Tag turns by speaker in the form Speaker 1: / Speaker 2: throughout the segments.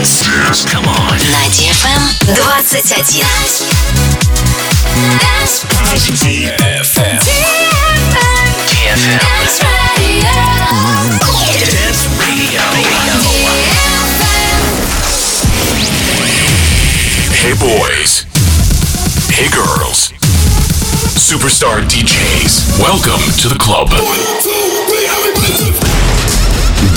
Speaker 1: dance. dance. Come on.
Speaker 2: На DFM 21. Dance. Dance radio.
Speaker 1: Dance radio. Hey boys. Hey girls. Superstar DJs. Welcome to the club.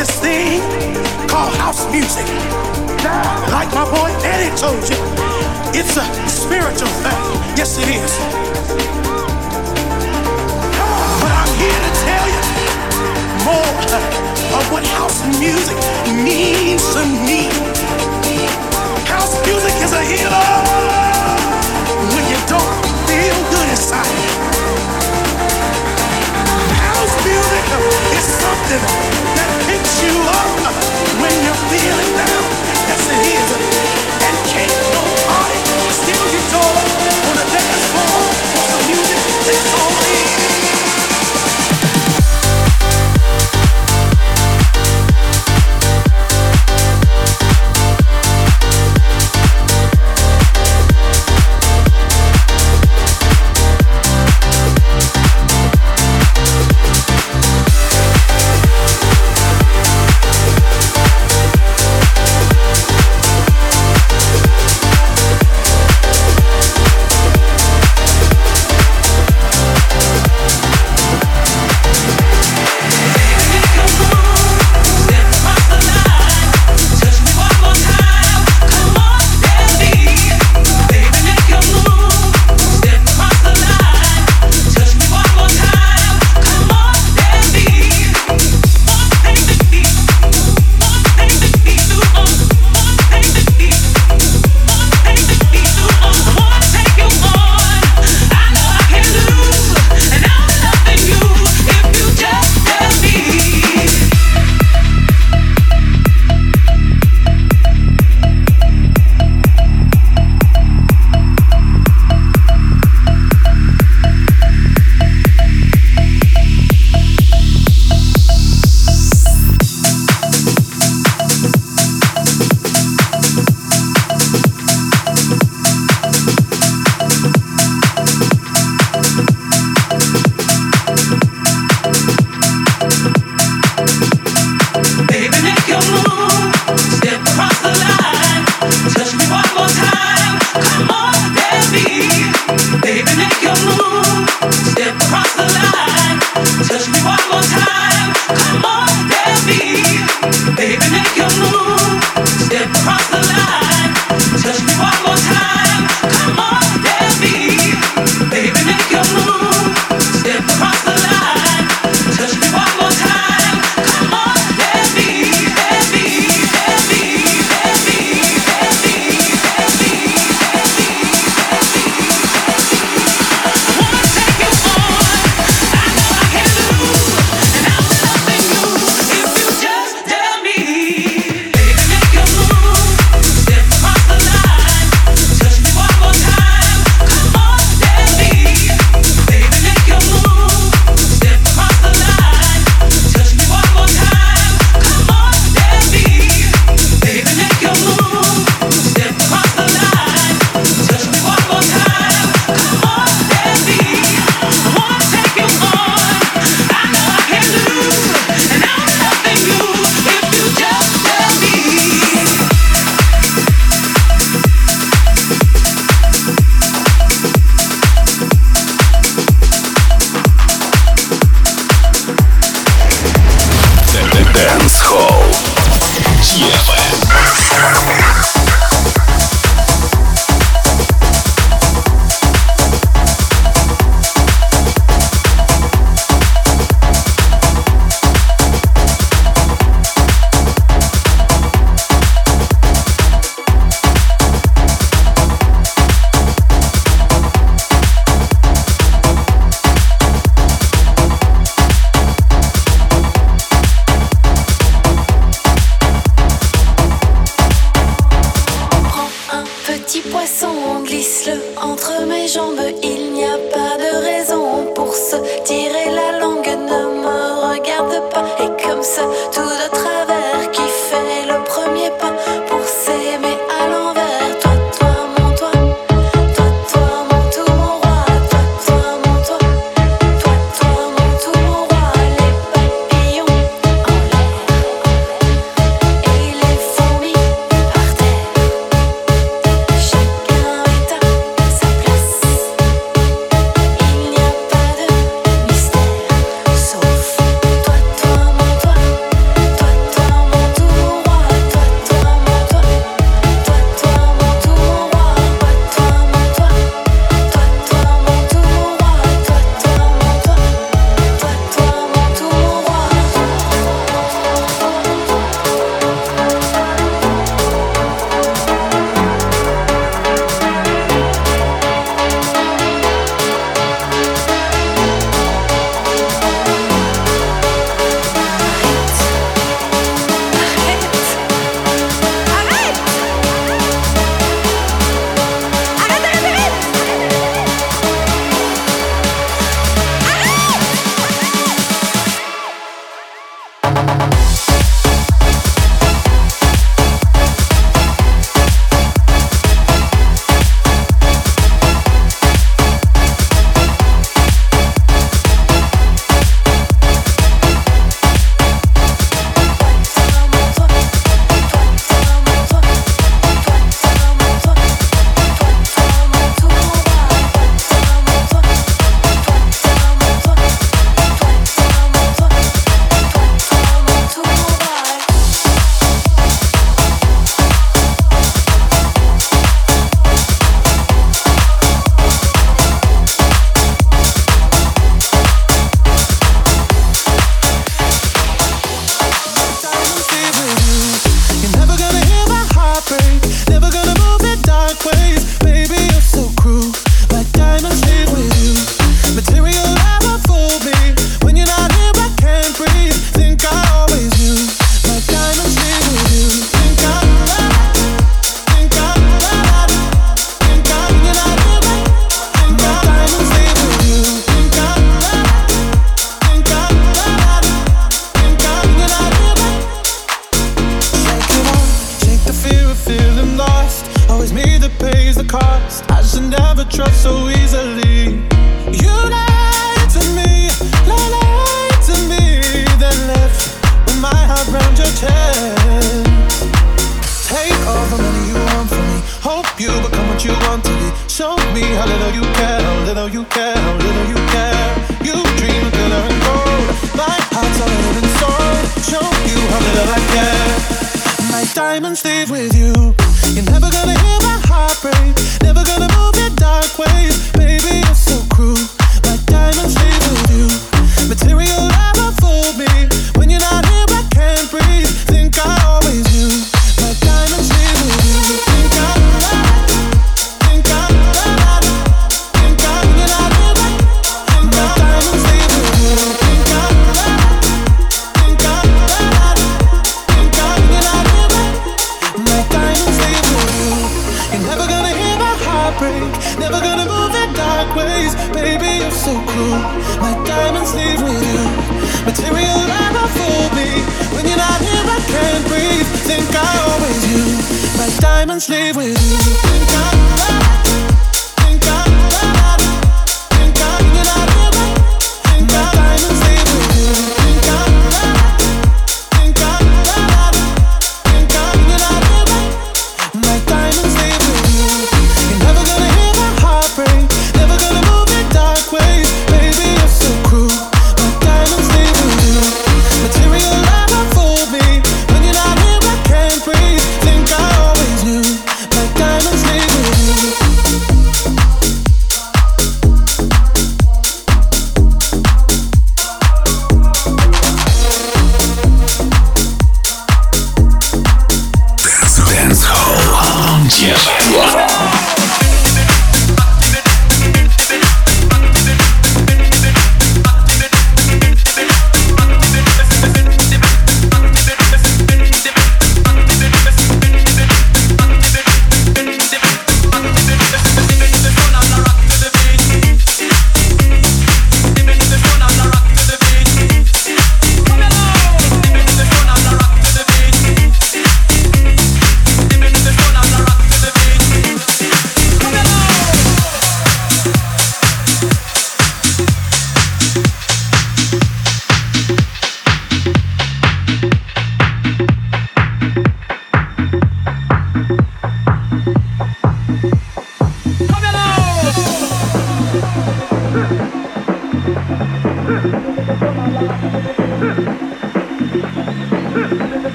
Speaker 3: This thing called house music. Like my boy Eddie told you, it's a spiritual thing. Yes, it is. But I'm here to tell you more of what house music means to me. House music is a healer when you don't feel good inside. That picks you up when you're feeling down. Yes, it is. And can't
Speaker 4: DFM.
Speaker 5: My diamonds leave with you. You're never gonna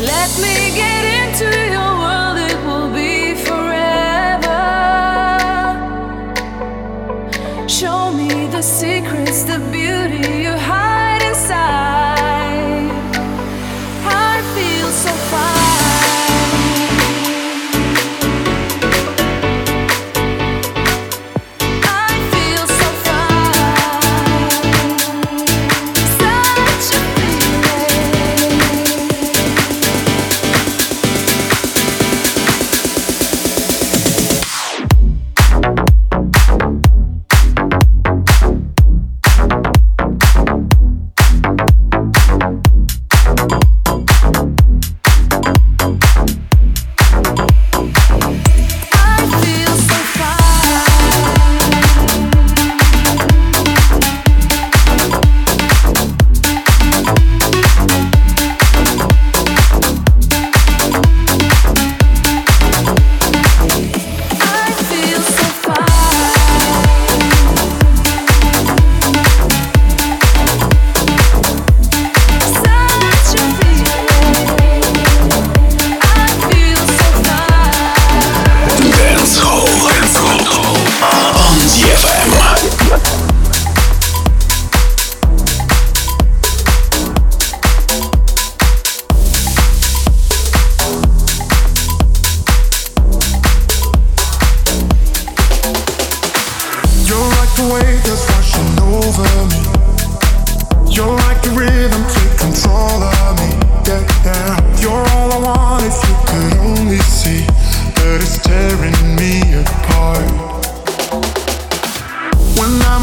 Speaker 4: Let me get it.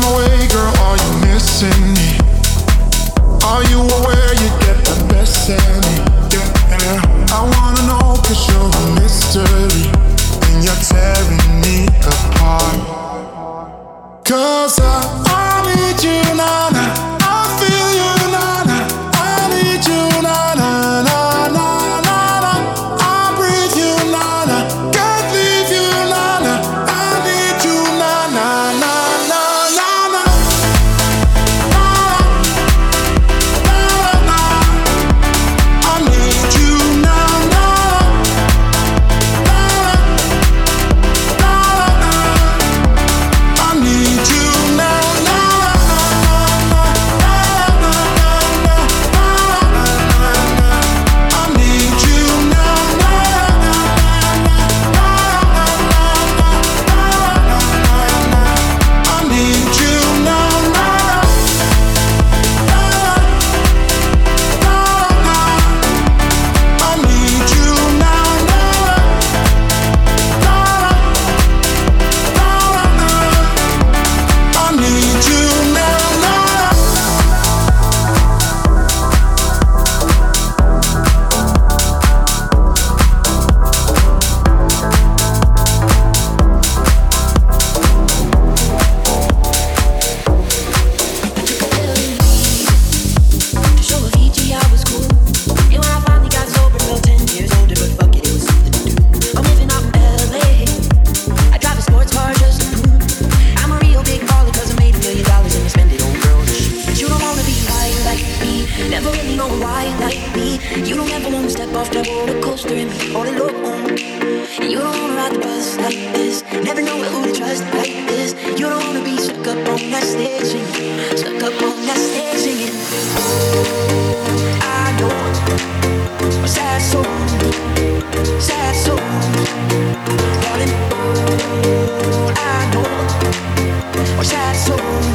Speaker 6: Girl, are you missing me? Are you aware you get the best of me? Yeah, yeah. I wanna know cause you're a mystery And you're tearing me Cause I, I need you now
Speaker 7: step off that roller coaster and be all alone. And you don't wanna ride the bus like this. Never know who to trust like this. You don't wanna be stuck up on that stage singing. Stuck up on that stage singing. Oh, I know. A sad soul. Sad soul. Darling, oh, I know. A sad soul.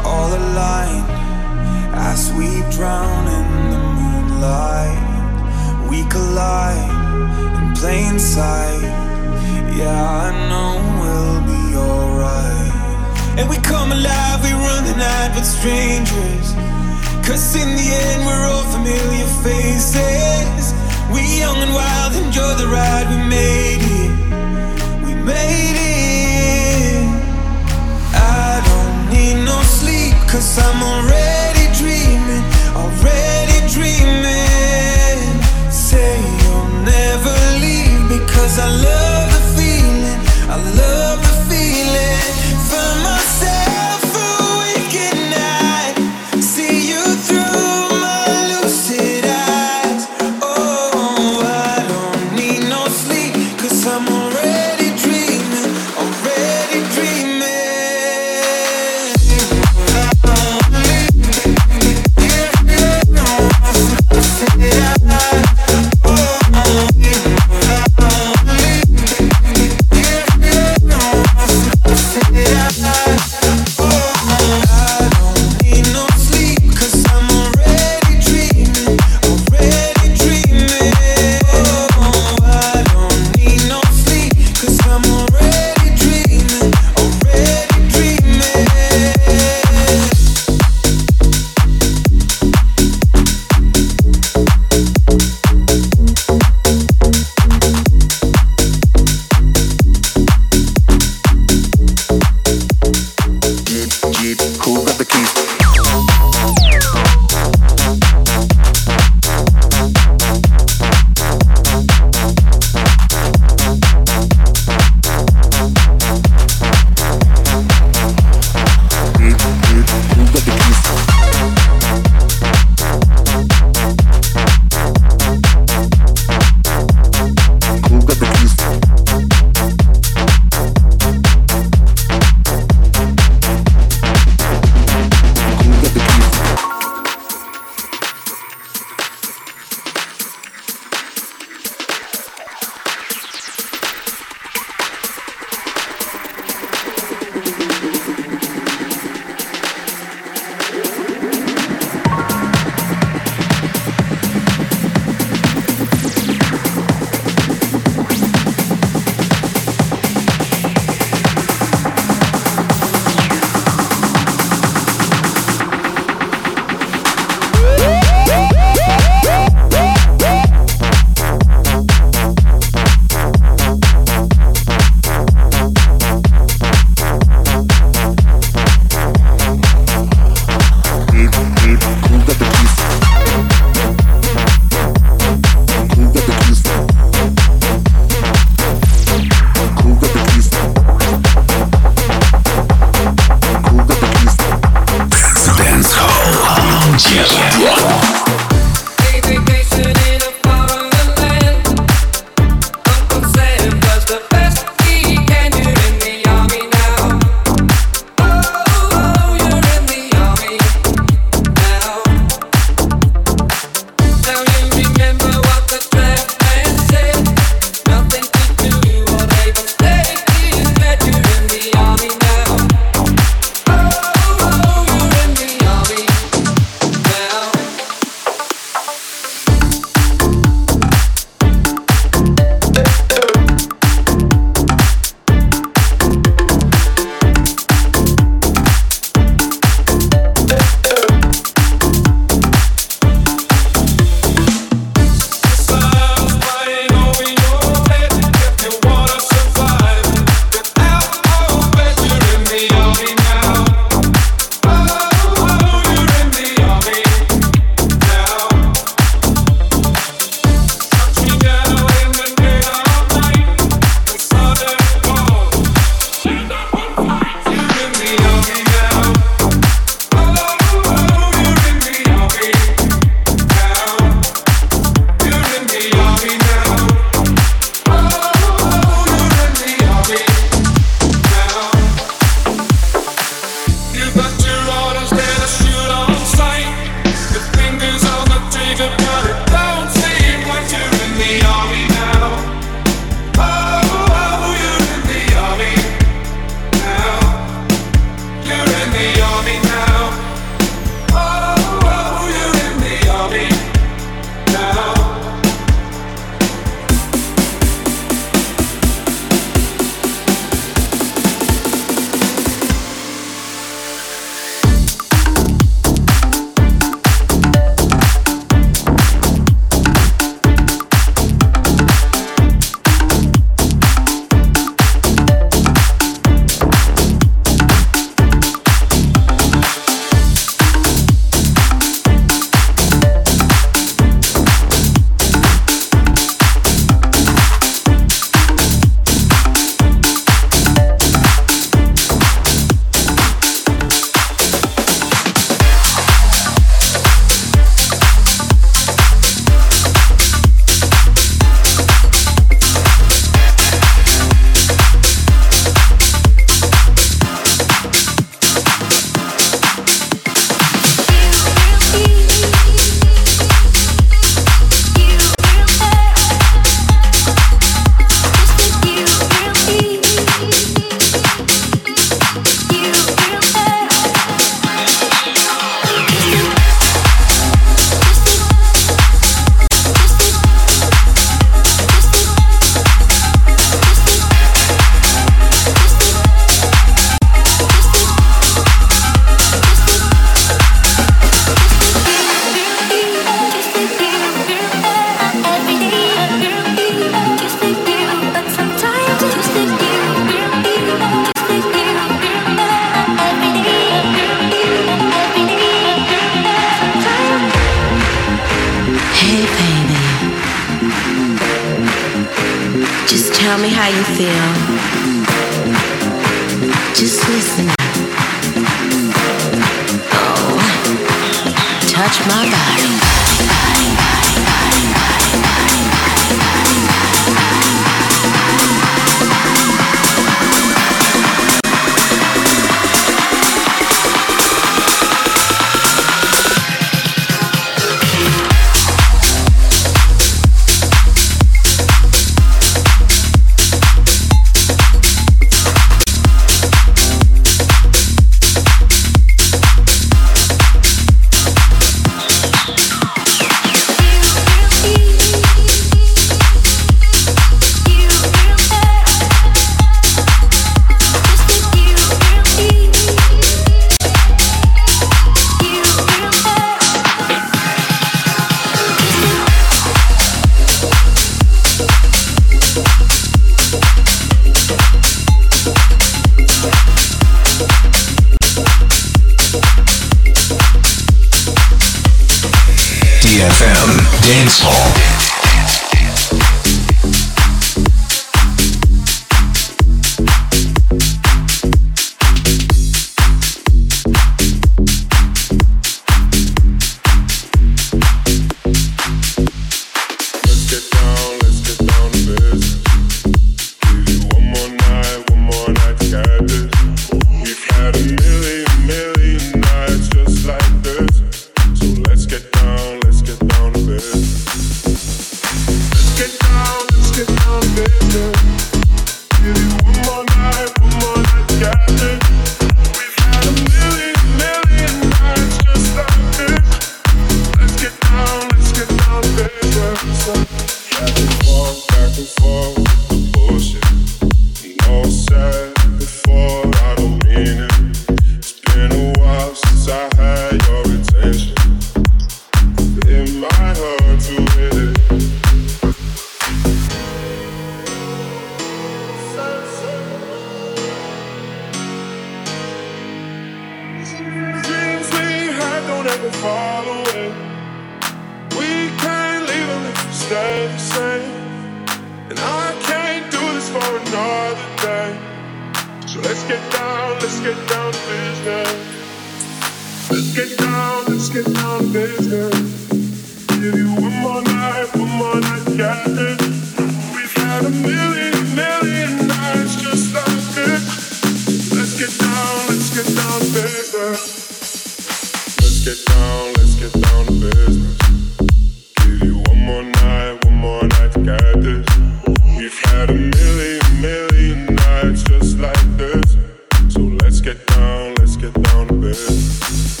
Speaker 8: Get down to business.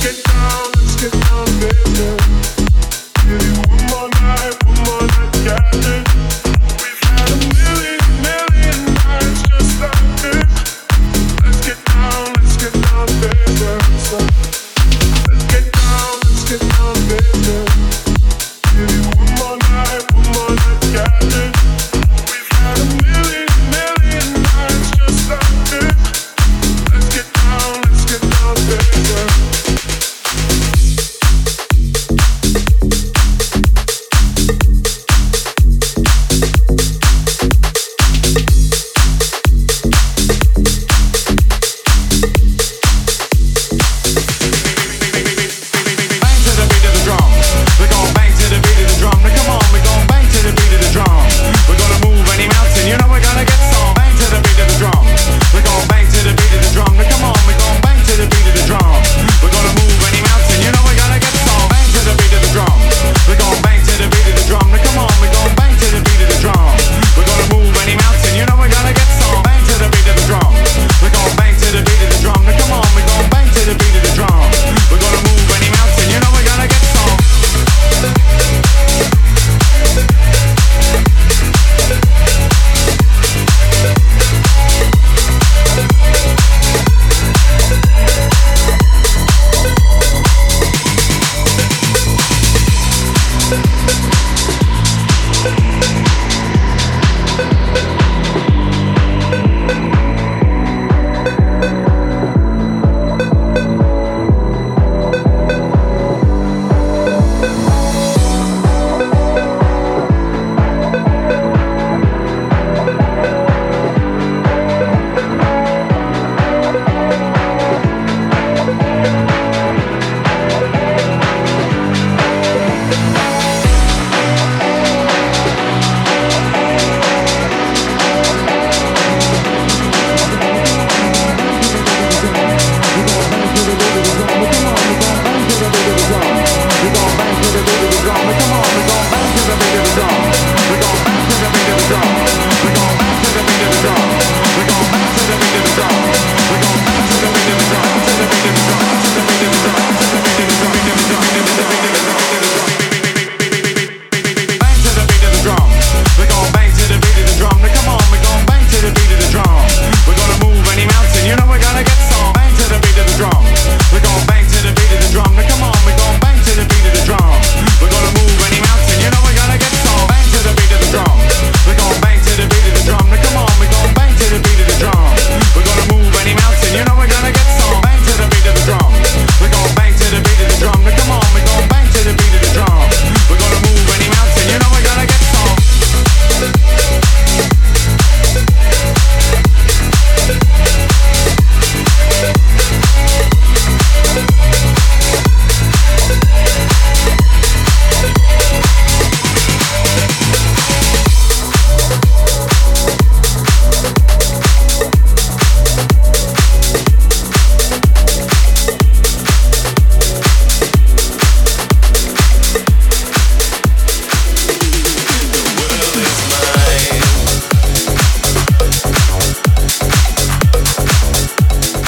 Speaker 8: Get down,